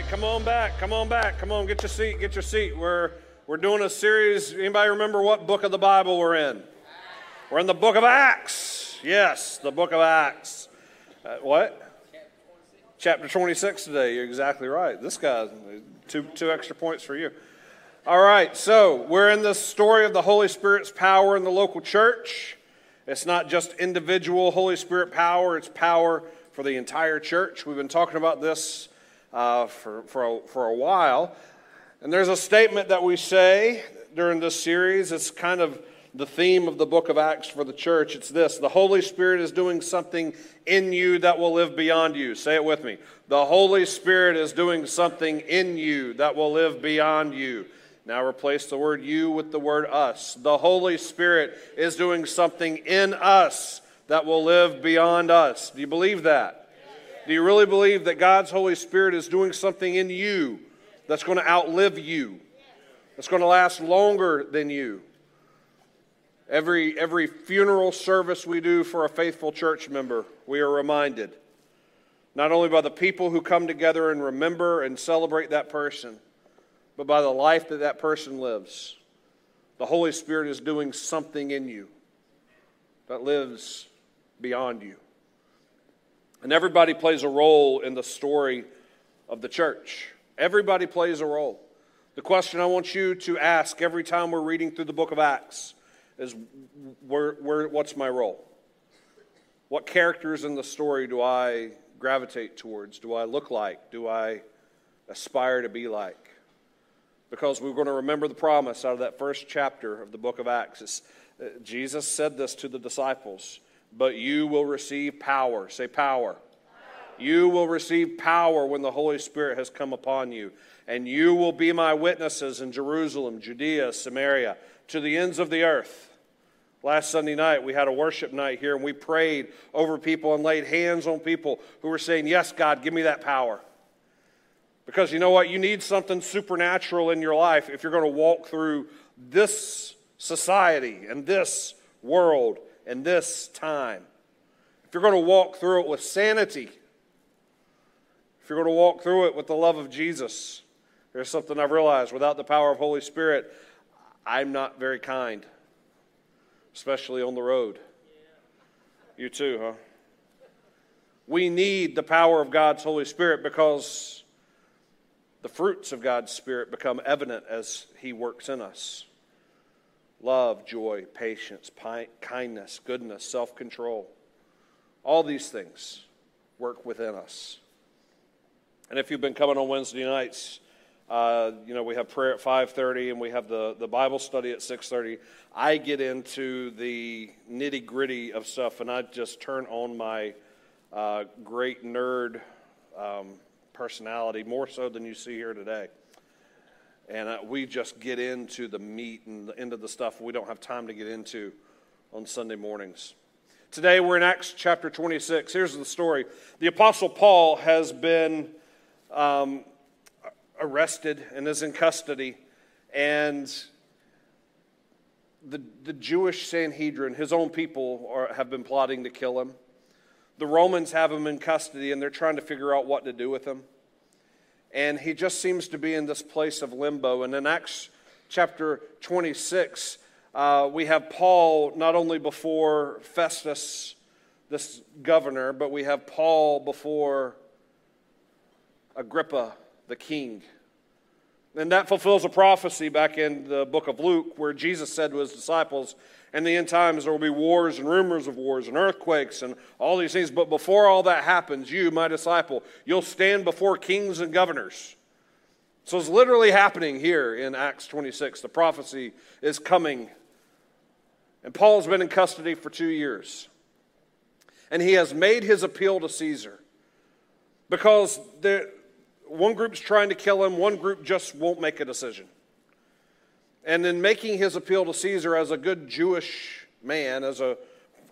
right, come on back. Come on back. Come on, get your seat. Get your seat. We're we're doing a series. Anybody remember what book of the Bible we're in? We're in the book of Acts. Yes, the book of Acts. Uh, what? Chapter 26 today. You're exactly right. This guy, two two extra points for you. All right, so we're in the story of the Holy Spirit's power in the local church. It's not just individual Holy Spirit power, it's power for the entire church. We've been talking about this uh, for, for, a, for a while. And there's a statement that we say during this series. It's kind of the theme of the book of Acts for the church. It's this The Holy Spirit is doing something in you that will live beyond you. Say it with me. The Holy Spirit is doing something in you that will live beyond you. Now replace the word you with the word us. The Holy Spirit is doing something in us that will live beyond us. Do you believe that? Do you really believe that God's Holy Spirit is doing something in you that's going to outlive you, that's going to last longer than you? Every, every funeral service we do for a faithful church member, we are reminded not only by the people who come together and remember and celebrate that person, but by the life that that person lives. The Holy Spirit is doing something in you that lives beyond you. And everybody plays a role in the story of the church. Everybody plays a role. The question I want you to ask every time we're reading through the book of Acts is where, where, what's my role? What characters in the story do I gravitate towards? Do I look like? Do I aspire to be like? Because we're going to remember the promise out of that first chapter of the book of Acts. It's, uh, Jesus said this to the disciples but you will receive power. Say power. You will receive power when the Holy Spirit has come upon you. And you will be my witnesses in Jerusalem, Judea, Samaria, to the ends of the earth. Last Sunday night, we had a worship night here, and we prayed over people and laid hands on people who were saying, Yes, God, give me that power. Because you know what? You need something supernatural in your life if you're going to walk through this society and this world in this time. If you're going to walk through it with sanity, if you're going to walk through it with the love of Jesus, there's something I've realized without the power of Holy Spirit, I'm not very kind, especially on the road. You too, huh? We need the power of God's Holy Spirit because the fruits of God's Spirit become evident as He works in us love, joy, patience, kindness, goodness, self control. All these things work within us. And if you've been coming on Wednesday nights, uh, you know we have prayer at 5.30 and we have the, the bible study at 6.30 i get into the nitty gritty of stuff and i just turn on my uh, great nerd um, personality more so than you see here today and uh, we just get into the meat and the, end of the stuff we don't have time to get into on Sunday mornings. Today we're in Acts chapter 26. Here's the story The Apostle Paul has been um, arrested and is in custody, and the, the Jewish Sanhedrin, his own people, are, have been plotting to kill him. The Romans have him in custody, and they're trying to figure out what to do with him and he just seems to be in this place of limbo. And in Acts chapter 26, uh, we have Paul not only before Festus, this governor, but we have Paul before Agrippa, the king. And that fulfills a prophecy back in the book of Luke where Jesus said to his disciples, in the end times there will be wars and rumors of wars and earthquakes and all these things. But before all that happens, you, my disciple, you'll stand before kings and governors. So it's literally happening here in Acts 26. The prophecy is coming. And Paul's been in custody for two years. And he has made his appeal to Caesar because the, one group's trying to kill him, one group just won't make a decision. And in making his appeal to Caesar as a good Jewish man, as a,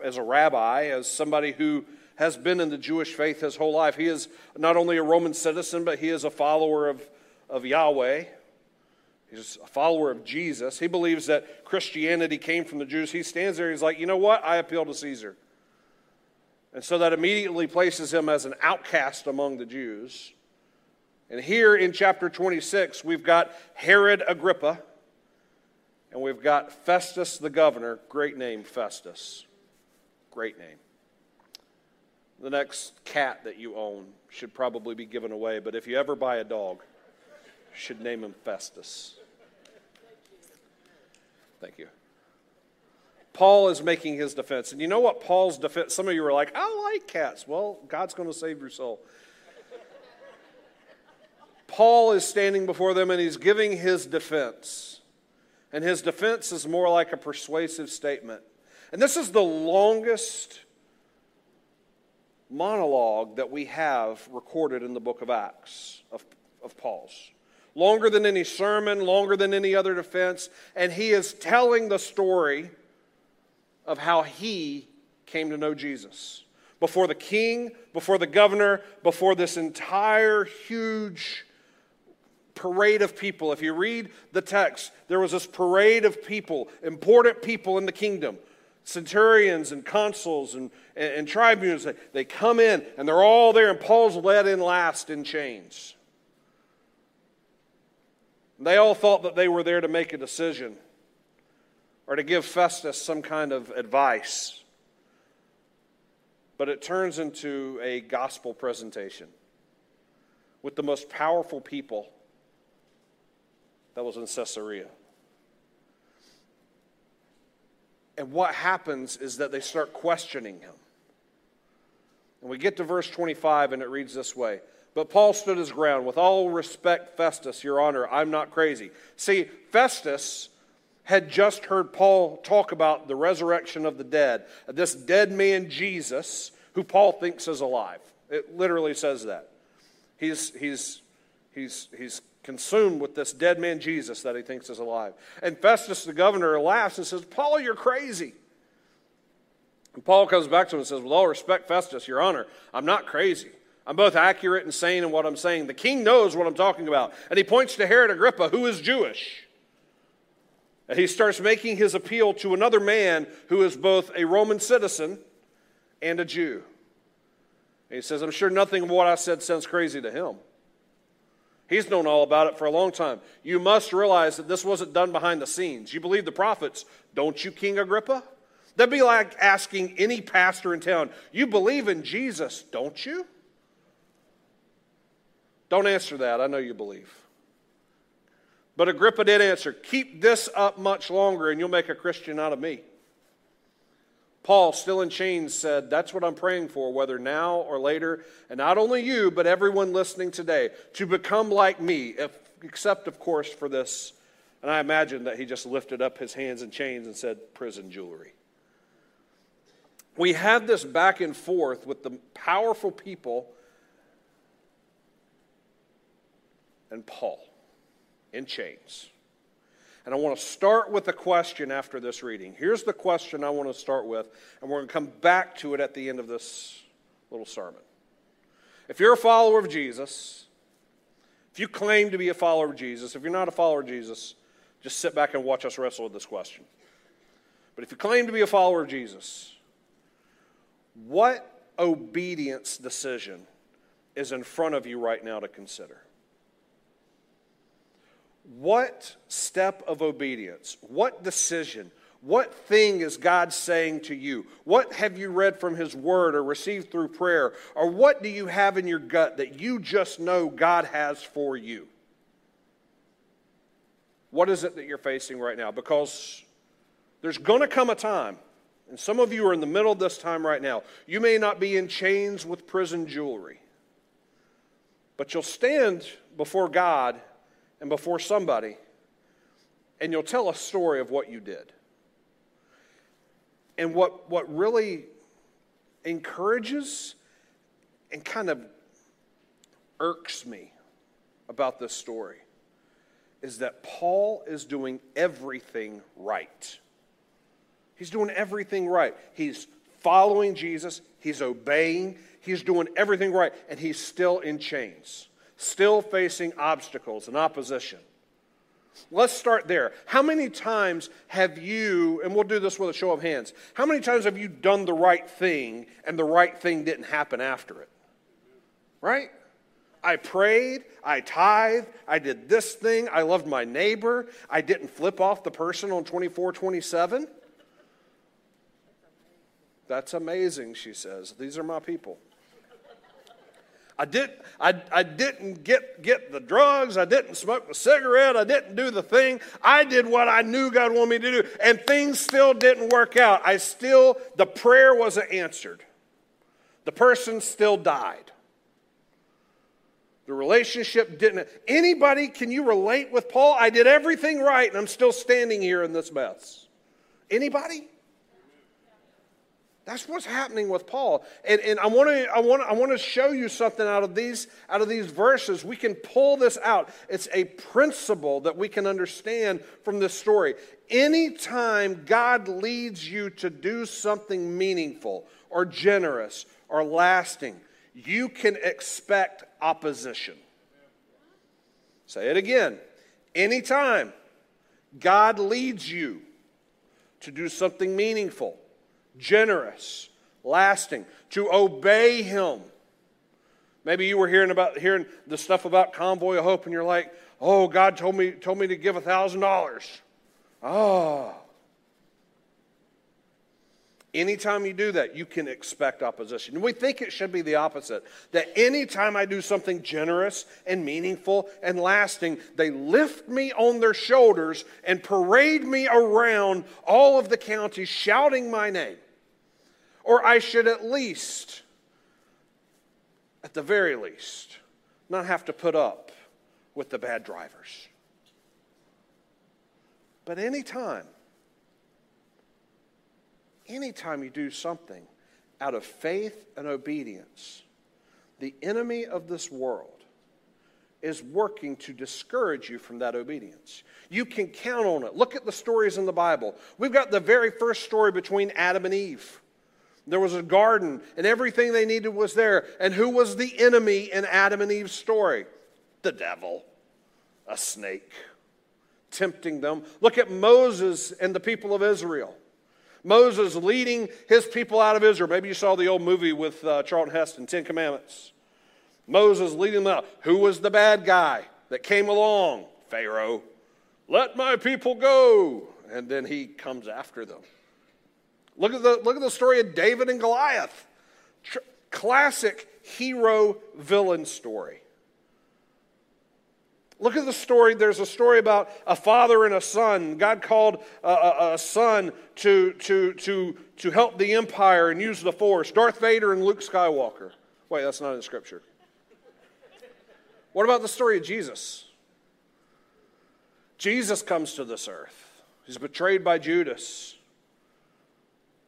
as a rabbi, as somebody who has been in the Jewish faith his whole life, he is not only a Roman citizen, but he is a follower of, of Yahweh. He's a follower of Jesus. He believes that Christianity came from the Jews. He stands there, he's like, you know what? I appeal to Caesar. And so that immediately places him as an outcast among the Jews. And here in chapter 26, we've got Herod Agrippa and we've got Festus the governor. Great name, Festus. Great name. The next cat that you own should probably be given away, but if you ever buy a dog, should name him Festus. Thank you. Paul is making his defense. And you know what Paul's defense? Some of you are like, I like cats. Well, God's going to save your soul. Paul is standing before them and he's giving his defense. And his defense is more like a persuasive statement. And this is the longest monologue that we have recorded in the book of Acts of, of Paul's. Longer than any sermon, longer than any other defense. And he is telling the story of how he came to know Jesus. Before the king, before the governor, before this entire huge parade of people. If you read the text, there was this parade of people, important people in the kingdom centurions and consuls and, and, and tribunes. They, they come in and they're all there, and Paul's led in last in chains. They all thought that they were there to make a decision or to give Festus some kind of advice. But it turns into a gospel presentation with the most powerful people that was in Caesarea. And what happens is that they start questioning him. And we get to verse 25, and it reads this way But Paul stood his ground. With all respect, Festus, your honor, I'm not crazy. See, Festus had just heard Paul talk about the resurrection of the dead, this dead man, Jesus, who Paul thinks is alive. It literally says that. He's, he's, he's, he's consumed with this dead man Jesus that he thinks is alive. And Festus, the governor, laughs and says, Paul, you're crazy. And Paul comes back to him and says, With all respect, Festus, your honor, I'm not crazy. I'm both accurate and sane in what I'm saying. The king knows what I'm talking about. And he points to Herod Agrippa, who is Jewish. And he starts making his appeal to another man who is both a Roman citizen and a Jew. And he says, I'm sure nothing of what I said sounds crazy to him. He's known all about it for a long time. You must realize that this wasn't done behind the scenes. You believe the prophets, don't you, King Agrippa? That'd be like asking any pastor in town, You believe in Jesus, don't you? Don't answer that. I know you believe. But Agrippa did answer, Keep this up much longer, and you'll make a Christian out of me. Paul, still in chains, said, That's what I'm praying for, whether now or later. And not only you, but everyone listening today, to become like me, if, except, of course, for this. And I imagine that he just lifted up his hands in chains and said, Prison jewelry. We had this back and forth with the powerful people and Paul in chains. And I want to start with a question after this reading. Here's the question I want to start with, and we're going to come back to it at the end of this little sermon. If you're a follower of Jesus, if you claim to be a follower of Jesus, if you're not a follower of Jesus, just sit back and watch us wrestle with this question. But if you claim to be a follower of Jesus, what obedience decision is in front of you right now to consider? What step of obedience, what decision, what thing is God saying to you? What have you read from His Word or received through prayer? Or what do you have in your gut that you just know God has for you? What is it that you're facing right now? Because there's going to come a time, and some of you are in the middle of this time right now. You may not be in chains with prison jewelry, but you'll stand before God and before somebody, and you'll tell a story of what you did. And what, what really encourages and kind of irks me about this story is that Paul is doing everything right. He's doing everything right. He's following Jesus, he's obeying, he's doing everything right, and he's still in chains still facing obstacles and opposition. Let's start there. How many times have you, and we'll do this with a show of hands, how many times have you done the right thing and the right thing didn't happen after it? Right? I prayed, I tithed, I did this thing, I loved my neighbor, I didn't flip off the person on 24 27. That's amazing, she says. These are my people. I, did, I, I didn't get, get the drugs. I didn't smoke the cigarette. I didn't do the thing. I did what I knew God wanted me to do. And things still didn't work out. I still, the prayer wasn't answered. The person still died. The relationship didn't. Anybody, can you relate with Paul? I did everything right and I'm still standing here in this mess. Anybody? That's what's happening with Paul. And, and I, want to, I, want, I want to show you something out of, these, out of these verses. We can pull this out. It's a principle that we can understand from this story. Anytime God leads you to do something meaningful or generous or lasting, you can expect opposition. Say it again. Anytime God leads you to do something meaningful, generous, lasting, to obey Him. Maybe you were hearing about hearing the stuff about Convoy of Hope, and you're like, "Oh, God told me told me to give a thousand dollars." Oh. Anytime you do that, you can expect opposition. We think it should be the opposite. That anytime I do something generous and meaningful and lasting, they lift me on their shoulders and parade me around all of the county shouting my name. Or I should at least, at the very least, not have to put up with the bad drivers. But anytime, anytime you do something out of faith and obedience, the enemy of this world is working to discourage you from that obedience. You can count on it. Look at the stories in the Bible. We've got the very first story between Adam and Eve. There was a garden, and everything they needed was there. And who was the enemy in Adam and Eve's story? The devil, a snake, tempting them. Look at Moses and the people of Israel. Moses leading his people out of Israel. Maybe you saw the old movie with uh, Charlton Heston, Ten Commandments. Moses leading them out. Who was the bad guy that came along? Pharaoh. Let my people go. And then he comes after them. Look at the, look at the story of David and Goliath. Tr- classic hero villain story. Look at the story. There's a story about a father and a son. God called a, a, a, son to, to, to, to help the empire and use the force. Darth Vader and Luke Skywalker. Wait, that's not in Scripture. What about the story of Jesus? Jesus comes to this earth. He's betrayed by Judas.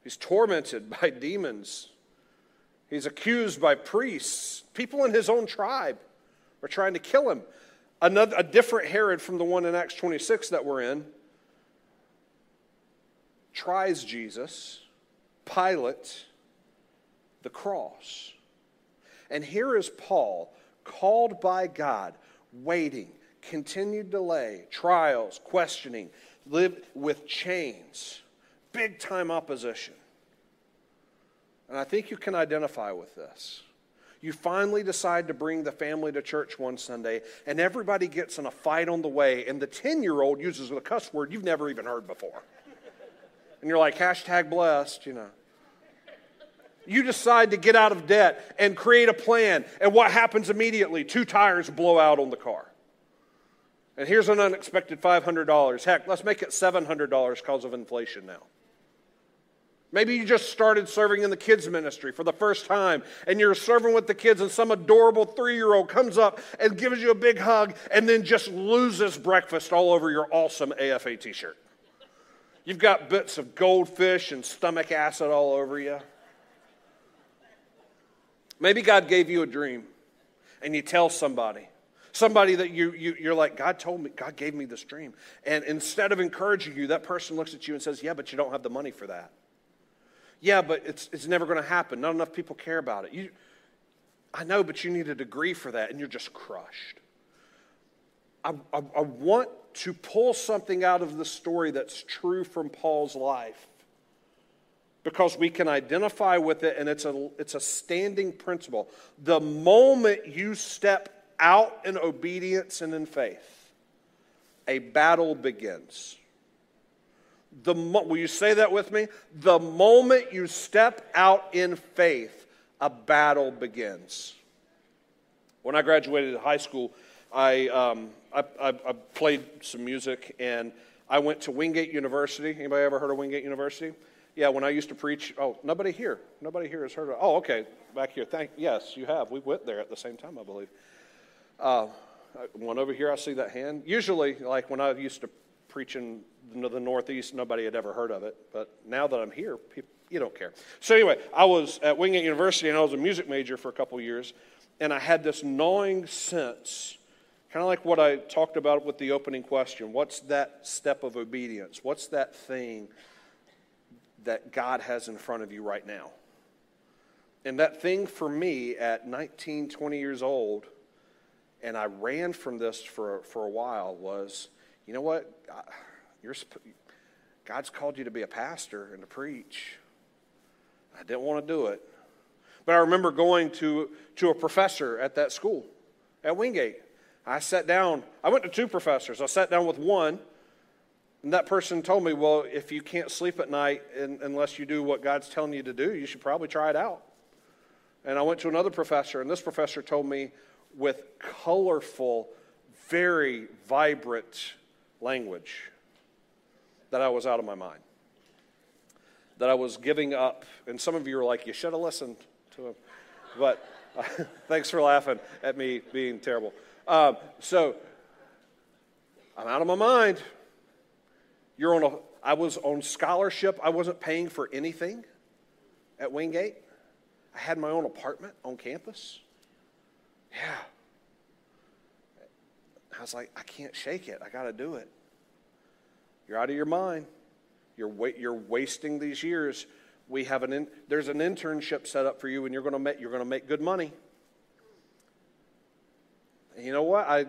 He's tormented by demons. He's accused by priests. People in his own tribe are trying to kill him. Another, a different Herod from the one in Acts 26 that we're in tries Jesus, Pilate, the cross. And here is Paul, called by God, waiting, continued delay, trials, questioning, live with chains big time opposition. And I think you can identify with this. You finally decide to bring the family to church one Sunday, and everybody gets in a fight on the way, and the 10 year old uses a cuss word you've never even heard before. And you're like, hashtag blessed, you know. You decide to get out of debt and create a plan, and what happens immediately? Two tires blow out on the car. And here's an unexpected $500. Heck, let's make it $700 because of inflation now. Maybe you just started serving in the kids' ministry for the first time, and you're serving with the kids, and some adorable three year old comes up and gives you a big hug, and then just loses breakfast all over your awesome AFA t shirt. You've got bits of goldfish and stomach acid all over you. Maybe God gave you a dream, and you tell somebody. Somebody that you, you, you're like, God told me, God gave me this dream. And instead of encouraging you, that person looks at you and says, Yeah, but you don't have the money for that. Yeah, but it's, it's never going to happen. Not enough people care about it. You, I know, but you need a degree for that, and you're just crushed. I, I, I want to pull something out of the story that's true from Paul's life because we can identify with it and it's a, it's a standing principle. The moment you step out in obedience and in faith, a battle begins. The mo- will you say that with me? The moment you step out in faith, a battle begins. When I graduated high school, I, um, I, I, I played some music and I went to Wingate University. Anybody ever heard of Wingate University? Yeah, when I used to preach, oh, nobody here. Nobody here has heard of Oh, okay, back here. Thank, yes, you have. We went there at the same time, I believe. Uh, one over here, I see that hand. Usually, like when I used to preach in the Northeast, nobody had ever heard of it. But now that I'm here, people, you don't care. So anyway, I was at Wingate University and I was a music major for a couple years, and I had this gnawing sense Kind of like what I talked about with the opening question. What's that step of obedience? What's that thing that God has in front of you right now? And that thing for me at 19, 20 years old, and I ran from this for, for a while, was you know what? You're, God's called you to be a pastor and to preach. I didn't want to do it. But I remember going to, to a professor at that school, at Wingate. I sat down, I went to two professors. I sat down with one, and that person told me, Well, if you can't sleep at night unless you do what God's telling you to do, you should probably try it out. And I went to another professor, and this professor told me with colorful, very vibrant language that I was out of my mind, that I was giving up. And some of you are like, You should have listened to him. But thanks for laughing at me being terrible. Um, so I'm out of my mind. You're on a, I was on scholarship. I wasn't paying for anything at Wingate. I had my own apartment on campus. Yeah. I was like, I can't shake it. I got to do it. You're out of your mind. You're, wa- you're wasting these years. We have an in- there's an internship set up for you, and you're going to make you're going to make good money. And you know what? I,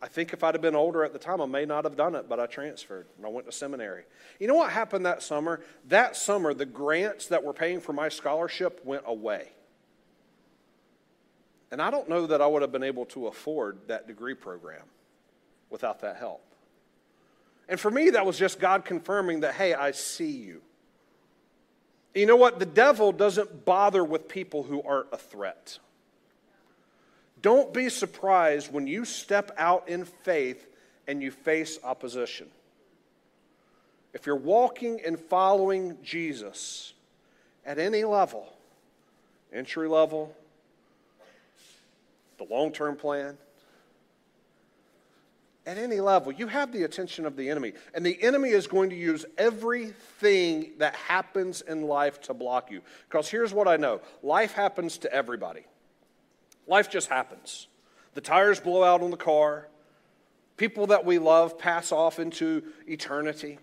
I think if I'd have been older at the time, I may not have done it, but I transferred and I went to seminary. You know what happened that summer? That summer, the grants that were paying for my scholarship went away. And I don't know that I would have been able to afford that degree program without that help. And for me, that was just God confirming that, hey, I see you. You know what? The devil doesn't bother with people who aren't a threat. Don't be surprised when you step out in faith and you face opposition. If you're walking and following Jesus at any level, entry level, the long term plan, at any level, you have the attention of the enemy. And the enemy is going to use everything that happens in life to block you. Because here's what I know life happens to everybody. Life just happens. The tires blow out on the car. People that we love pass off into eternity.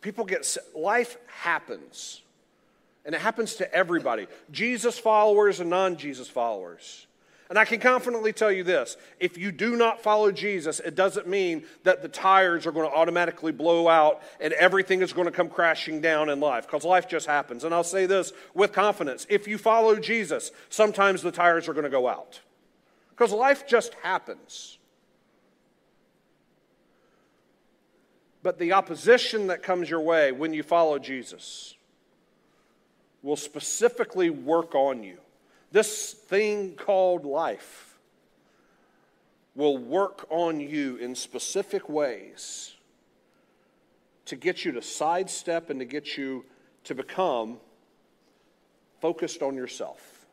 People get, life happens. And it happens to everybody Jesus followers and non Jesus followers. And I can confidently tell you this if you do not follow Jesus, it doesn't mean that the tires are going to automatically blow out and everything is going to come crashing down in life, because life just happens. And I'll say this with confidence if you follow Jesus, sometimes the tires are going to go out, because life just happens. But the opposition that comes your way when you follow Jesus will specifically work on you. This thing called life will work on you in specific ways to get you to sidestep and to get you to become focused on yourself.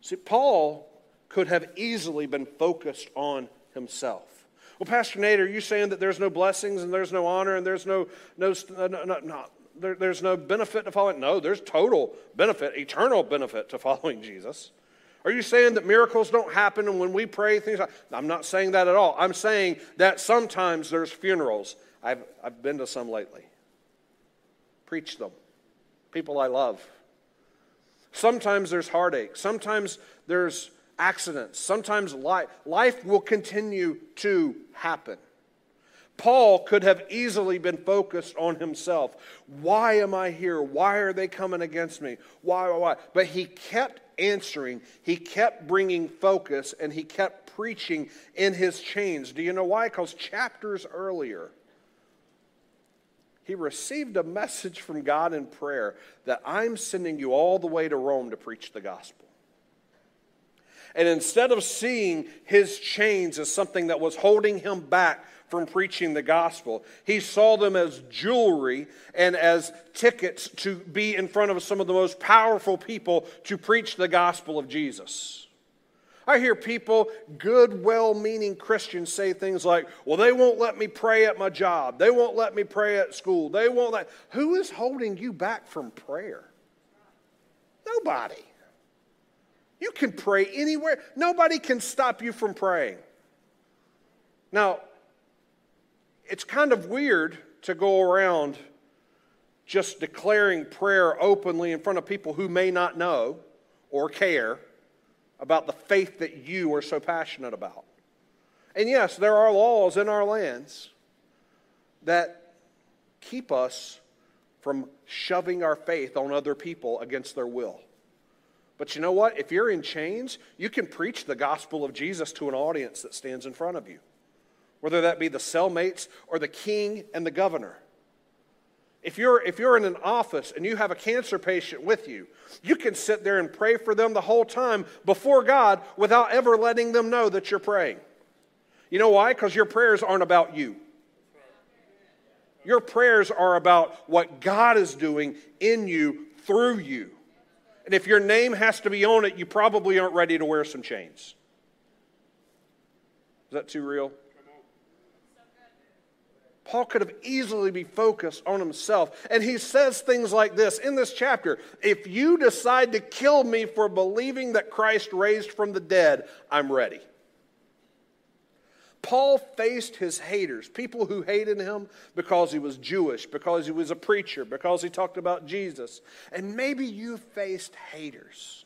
See, Paul could have easily been focused on himself. Well, Pastor Nate, are you saying that there's no blessings and there's no honor and there's no, no, no, no, there, there's no benefit to following. No, there's total benefit, eternal benefit to following Jesus. Are you saying that miracles don't happen and when we pray things? I'm not saying that at all. I'm saying that sometimes there's funerals. I've, I've been to some lately. Preach them. People I love. Sometimes there's heartache. Sometimes there's accidents. Sometimes life, life will continue to happen. Paul could have easily been focused on himself. Why am I here? Why are they coming against me? Why, why, why? But he kept answering, he kept bringing focus, and he kept preaching in his chains. Do you know why? Because chapters earlier, he received a message from God in prayer that I'm sending you all the way to Rome to preach the gospel. And instead of seeing his chains as something that was holding him back from preaching the gospel, he saw them as jewelry and as tickets to be in front of some of the most powerful people to preach the gospel of Jesus. I hear people, good, well meaning Christians, say things like, well, they won't let me pray at my job. They won't let me pray at school. They won't let. Who is holding you back from prayer? Nobody. You can pray anywhere. Nobody can stop you from praying. Now, it's kind of weird to go around just declaring prayer openly in front of people who may not know or care about the faith that you are so passionate about. And yes, there are laws in our lands that keep us from shoving our faith on other people against their will. But you know what? If you're in chains, you can preach the gospel of Jesus to an audience that stands in front of you, whether that be the cellmates or the king and the governor. If you're, if you're in an office and you have a cancer patient with you, you can sit there and pray for them the whole time before God without ever letting them know that you're praying. You know why? Because your prayers aren't about you. Your prayers are about what God is doing in you through you. And if your name has to be on it, you probably aren't ready to wear some chains. Is that too real? Paul could have easily be focused on himself. And he says things like this in this chapter If you decide to kill me for believing that Christ raised from the dead, I'm ready. Paul faced his haters, people who hated him because he was Jewish, because he was a preacher, because he talked about Jesus. And maybe you faced haters.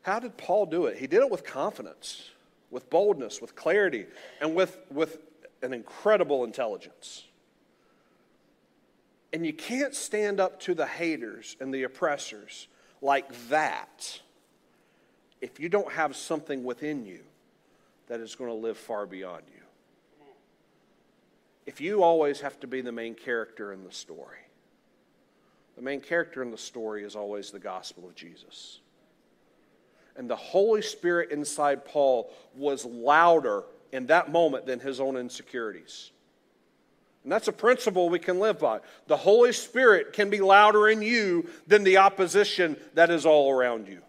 How did Paul do it? He did it with confidence, with boldness, with clarity, and with, with an incredible intelligence. And you can't stand up to the haters and the oppressors like that if you don't have something within you that is going to live far beyond you. If you always have to be the main character in the story, the main character in the story is always the gospel of Jesus. And the Holy Spirit inside Paul was louder in that moment than his own insecurities. And that's a principle we can live by. The Holy Spirit can be louder in you than the opposition that is all around you.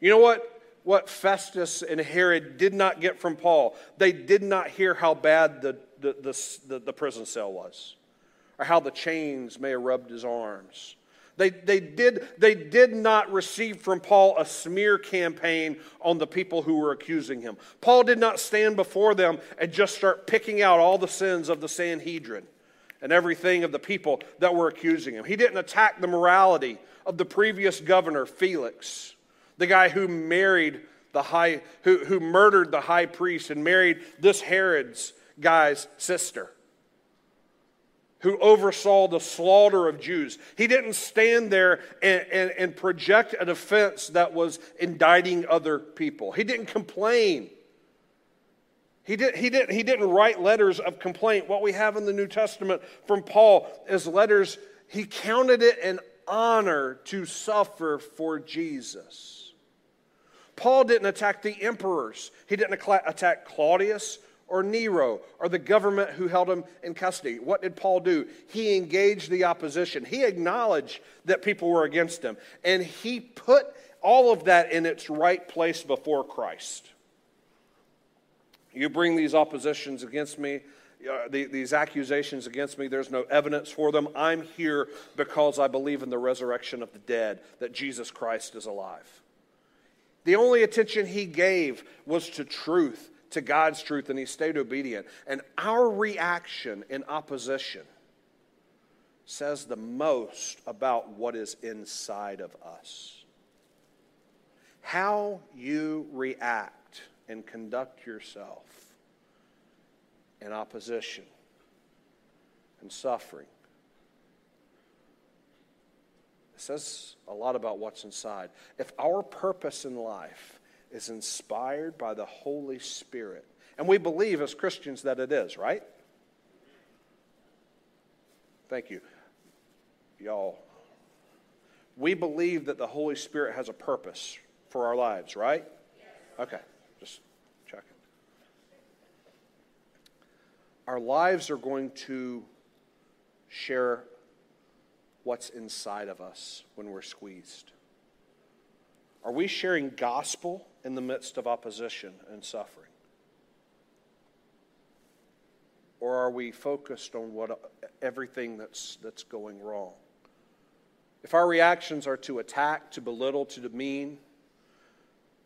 You know what? What Festus and Herod did not get from Paul, they did not hear how bad the, the, the, the, the prison cell was, or how the chains may have rubbed his arms they, they, did, they did not receive from Paul a smear campaign on the people who were accusing him. Paul did not stand before them and just start picking out all the sins of the Sanhedrin and everything of the people that were accusing him. He didn't attack the morality of the previous governor, Felix, the guy who married the high, who, who murdered the high priest and married this Herod's guy's sister who oversaw the slaughter of Jews. He didn't stand there and, and, and, project a defense that was indicting other people. He didn't complain. He, did, he, did, he didn't write letters of complaint. What we have in the New Testament from Paul is letters, he counted it an honor to suffer for Jesus. Paul didn't attack the emperors. He didn't attack Claudius or Nero or the government who held him in custody. What did Paul do? He engaged the opposition. He acknowledged that people were against him, and he put all of that in its right place before Christ. You bring these oppositions against me, uh, the, these accusations against me, there's no evidence for them. I'm here because I believe in the resurrection of the dead, that Jesus Christ is alive. The only attention he gave was to truth to God's truth and he stayed obedient. And our reaction in opposition says the most about what is inside of us. How you react and conduct yourself in opposition and suffering. It says a lot about what's inside. If our purpose in life is inspired by the Holy Spirit, and we believe as Christians that it is, right? Thank you. Y'all, we believe that the Holy Spirit has a purpose for our lives, right? Okay, just check it. Our lives are going to share what's inside of us when we're squeezed. Are we sharing gospel in the midst of opposition and suffering? Or are we focused on what everything that's, that's going wrong? If our reactions are to attack, to belittle, to demean,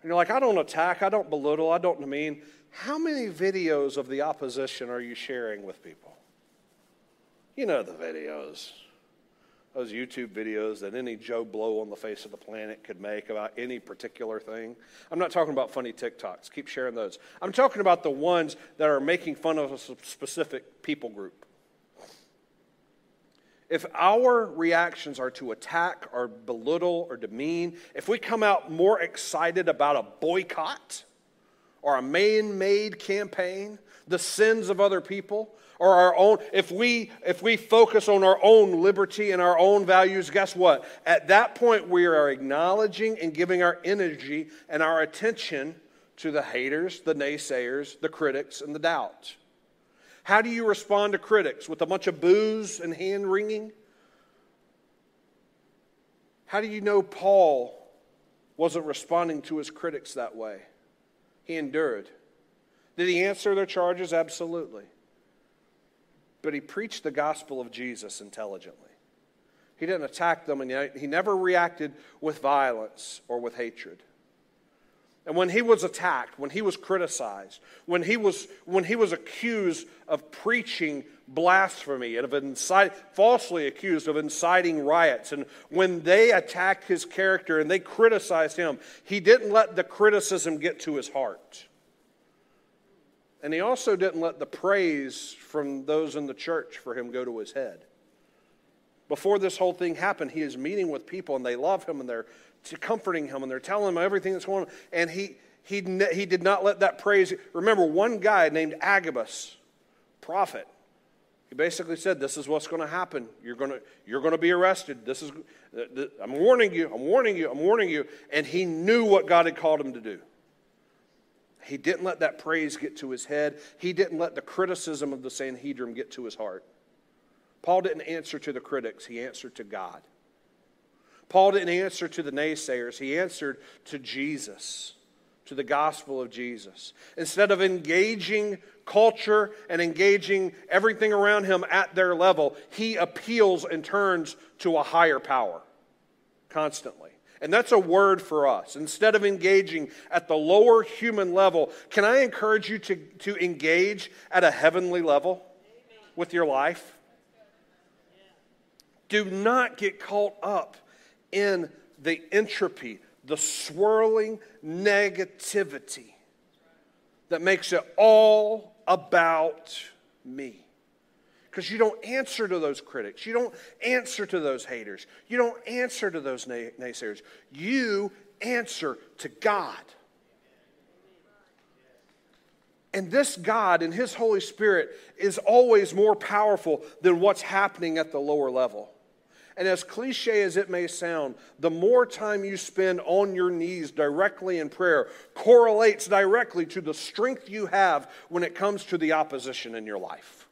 and you're like, I don't attack, I don't belittle, I don't demean, how many videos of the opposition are you sharing with people? You know the videos. Those YouTube videos that any Joe Blow on the face of the planet could make about any particular thing. I'm not talking about funny TikToks. Keep sharing those. I'm talking about the ones that are making fun of a specific people group. If our reactions are to attack or belittle or demean, if we come out more excited about a boycott or a man made campaign, the sins of other people, or our own, if we, if we focus on our own liberty and our own values, guess what? At that point, we are acknowledging and giving our energy and our attention to the haters, the naysayers, the critics, and the doubt. How do you respond to critics? With a bunch of boos and hand wringing? How do you know Paul wasn't responding to his critics that way? He endured. Did he answer their charges? Absolutely. But he preached the gospel of Jesus intelligently. He didn't attack them, and he never reacted with violence or with hatred. And when he was attacked, when he was criticized, when he was, when he was accused of preaching blasphemy and of incite, falsely accused of inciting riots, and when they attacked his character and they criticized him, he didn't let the criticism get to his heart. And he also didn't let the praise from those in the church for him go to his head. Before this whole thing happened, he is meeting with people and they love him and they're comforting him and they're telling him everything that's going on. And he, he, he did not let that praise. Remember, one guy named Agabus, prophet, he basically said, This is what's going to happen. You're going to, you're going to be arrested. This is, I'm warning you, I'm warning you, I'm warning you. And he knew what God had called him to do. He didn't let that praise get to his head. He didn't let the criticism of the Sanhedrin get to his heart. Paul didn't answer to the critics, he answered to God. Paul didn't answer to the naysayers, he answered to Jesus, to the gospel of Jesus. Instead of engaging culture and engaging everything around him at their level, he appeals and turns to a higher power constantly. And that's a word for us. Instead of engaging at the lower human level, can I encourage you to, to engage at a heavenly level with your life? Do not get caught up in the entropy, the swirling negativity that makes it all about me. Because you don't answer to those critics. You don't answer to those haters. You don't answer to those naysayers. You answer to God. And this God and His Holy Spirit is always more powerful than what's happening at the lower level. And as cliche as it may sound, the more time you spend on your knees directly in prayer correlates directly to the strength you have when it comes to the opposition in your life.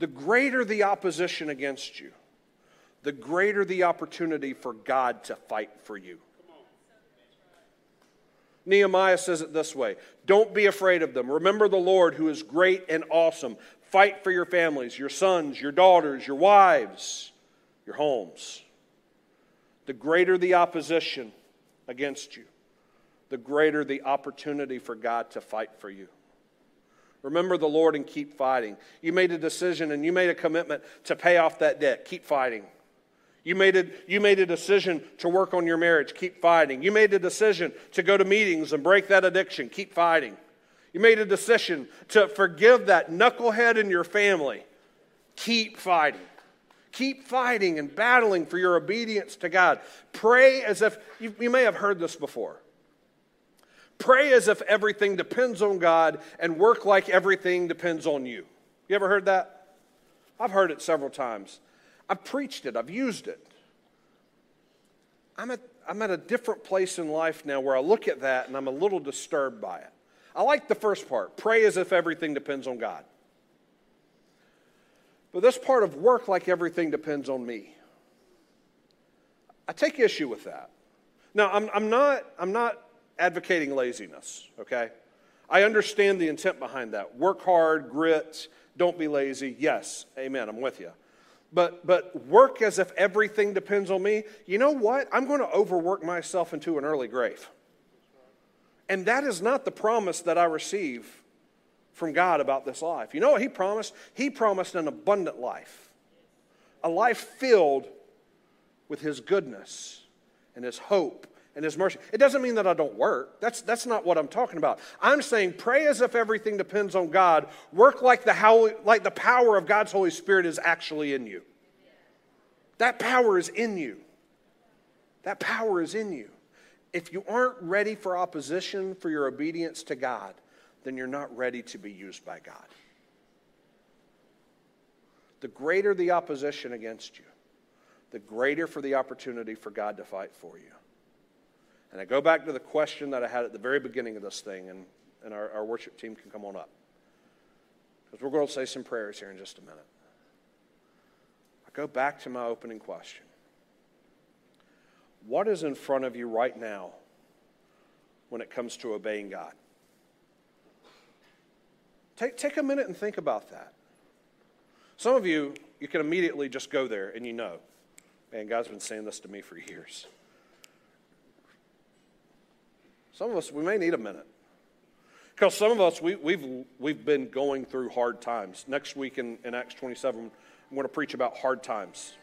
The greater the opposition against you, the greater the opportunity for God to fight for you. Nehemiah says it this way Don't be afraid of them. Remember the Lord who is great and awesome. Fight for your families, your sons, your daughters, your wives your homes. The greater the opposition against you, the greater the opportunity for God to fight for you. Remember the Lord and keep fighting. You made a decision and you made a commitment to pay off that debt. Keep fighting. You made, a, you made a decision to work on your marriage. Keep fighting. You made a decision to go to meetings and break that addiction. Keep fighting. You made a decision to forgive that knucklehead in your family. Keep fighting. Keep fighting and battling for your obedience to God. Pray as if, you, you may have heard this before. Pray as if everything depends on God and work like everything depends on you. You ever heard that? I've heard it several times. I've preached it, I've used it. I'm at, I'm at a different place in life now where I look at that and I'm a little disturbed by it. I like the first part pray as if everything depends on God. But this part of work like everything depends on me. I take issue with that. Now, I'm, I'm, not, I'm not advocating laziness, okay? I understand the intent behind that. Work hard, grit, don't be lazy. Yes, amen, I'm with you. But, but work as if everything depends on me. You know what? I'm going to overwork myself into an early grave. And that is not the promise that I receive from God about this life. You know what He promised? He promised an abundant life, a life filled with His goodness and His hope and His mercy. It doesn't mean that I don't work. That's, that's not what I'm talking about. I'm saying pray as if everything depends on God. Work like the, how, like the power of God's Holy Spirit is actually in you. That power is in you. That power is in you. If you aren't ready for opposition for your obedience to God, then you're not ready to be used by God. The greater the opposition against you, the greater for the opportunity for God to fight for you. And I go back to the question that I had at the very beginning of this thing, and, and our, our worship team can come on up. Because we're going to say some prayers here in just a minute. I go back to my opening question What is in front of you right now when it comes to obeying God? Take, take a minute and think about that. Some of you, you can immediately just go there and you know, man, God's been saying this to me for years. Some of us, we may need a minute. Because some of us, we, have we've, we've been going through hard times. Next week in, in Acts 27, I'm going to preach about hard times.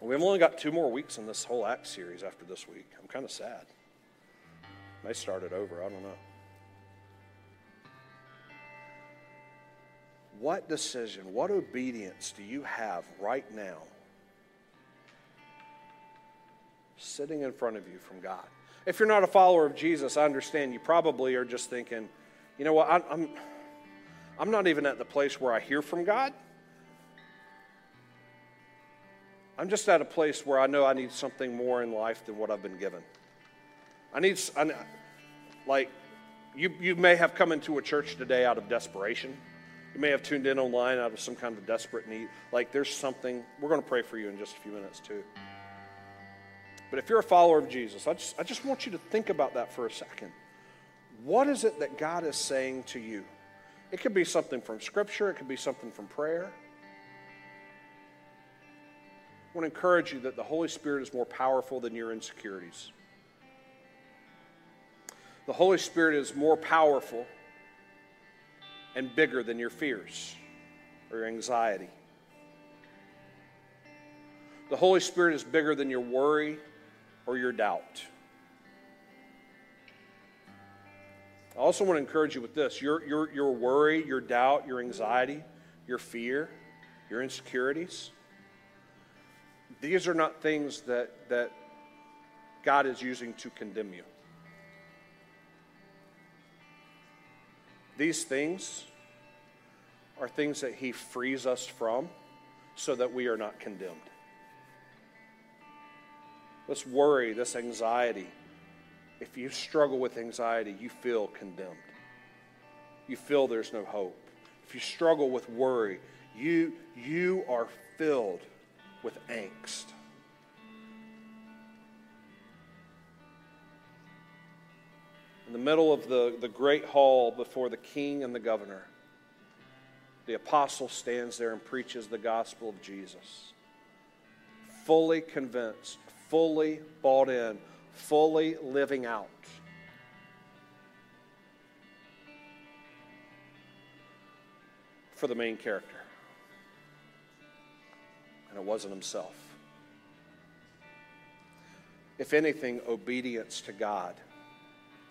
We've only got two more weeks in this whole Acts series after this week. I'm kind of sad. May start it over. I don't know. What decision, what obedience do you have right now sitting in front of you from God? If you're not a follower of Jesus, I understand you probably are just thinking, you know what, I'm, I'm, not even at the place where I hear from God. I'm just at a place where I know I need something more in life than what I've been given. I need, I, like, you, you may have come into a church today out of desperation. You may have tuned in online out of some kind of desperate need. Like there's something, we're going to pray for you in just a few minutes too. But if you're a follower of Jesus, I just, I just want you to think about that for a second. What is it that God is saying to you? It could be something from Scripture, it could be something from prayer. I want to encourage you that the Holy Spirit is more powerful than your insecurities. The Holy Spirit is more powerful and bigger than your fears or your anxiety. The Holy Spirit is bigger than your worry or your doubt. I also want to encourage you with this your, your, your worry, your doubt, your anxiety, your fear, your insecurities. These are not things that, that God is using to condemn you. These things are things that He frees us from so that we are not condemned. This worry, this anxiety, if you struggle with anxiety, you feel condemned. You feel there's no hope. If you struggle with worry, you, you are filled with angst. in the middle of the, the great hall before the king and the governor, the apostle stands there and preaches the gospel of Jesus. Fully convinced, fully bought in, fully living out. For the main character. And it wasn't himself. If anything, obedience to God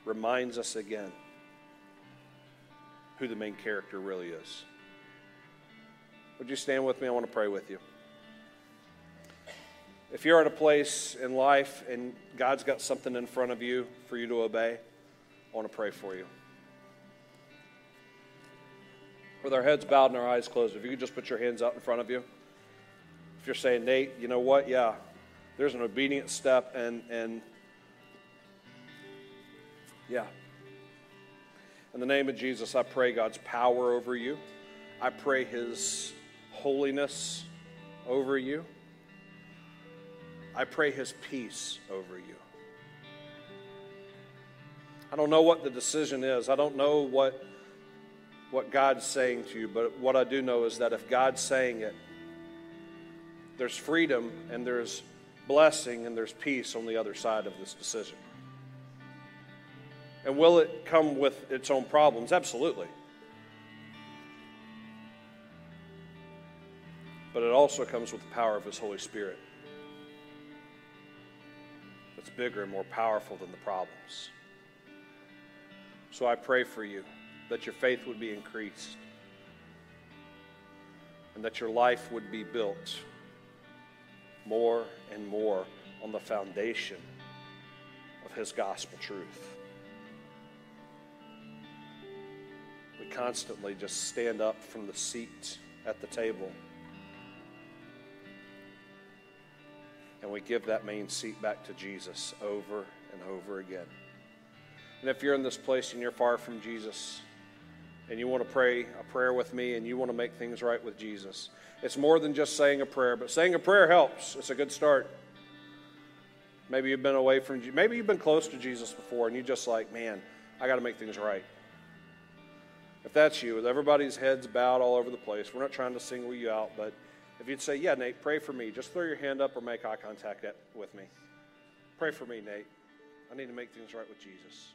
reminds us again who the main character really is. Would you stand with me? I want to pray with you. If you're at a place in life and God's got something in front of you for you to obey, I want to pray for you. With our heads bowed and our eyes closed, if you could just put your hands out in front of you. If you're saying, Nate, you know what? Yeah, there's an obedient step, and, and yeah. In the name of Jesus, I pray God's power over you. I pray His holiness over you. I pray His peace over you. I don't know what the decision is. I don't know what, what God's saying to you, but what I do know is that if God's saying it, there's freedom and there's blessing and there's peace on the other side of this decision. And will it come with its own problems? Absolutely. But it also comes with the power of His Holy Spirit. It's bigger and more powerful than the problems. So I pray for you that your faith would be increased and that your life would be built more and more on the foundation of His gospel truth. We constantly just stand up from the seat at the table and we give that main seat back to Jesus over and over again. And if you're in this place and you're far from Jesus, and you want to pray a prayer with me and you want to make things right with Jesus, it's more than just saying a prayer, but saying a prayer helps. It's a good start. Maybe you've been away from, maybe you've been close to Jesus before and you're just like, man, I got to make things right. If that's you, with everybody's heads bowed all over the place, we're not trying to single you out, but if you'd say, yeah, Nate, pray for me, just throw your hand up or make eye contact with me. Pray for me, Nate. I need to make things right with Jesus.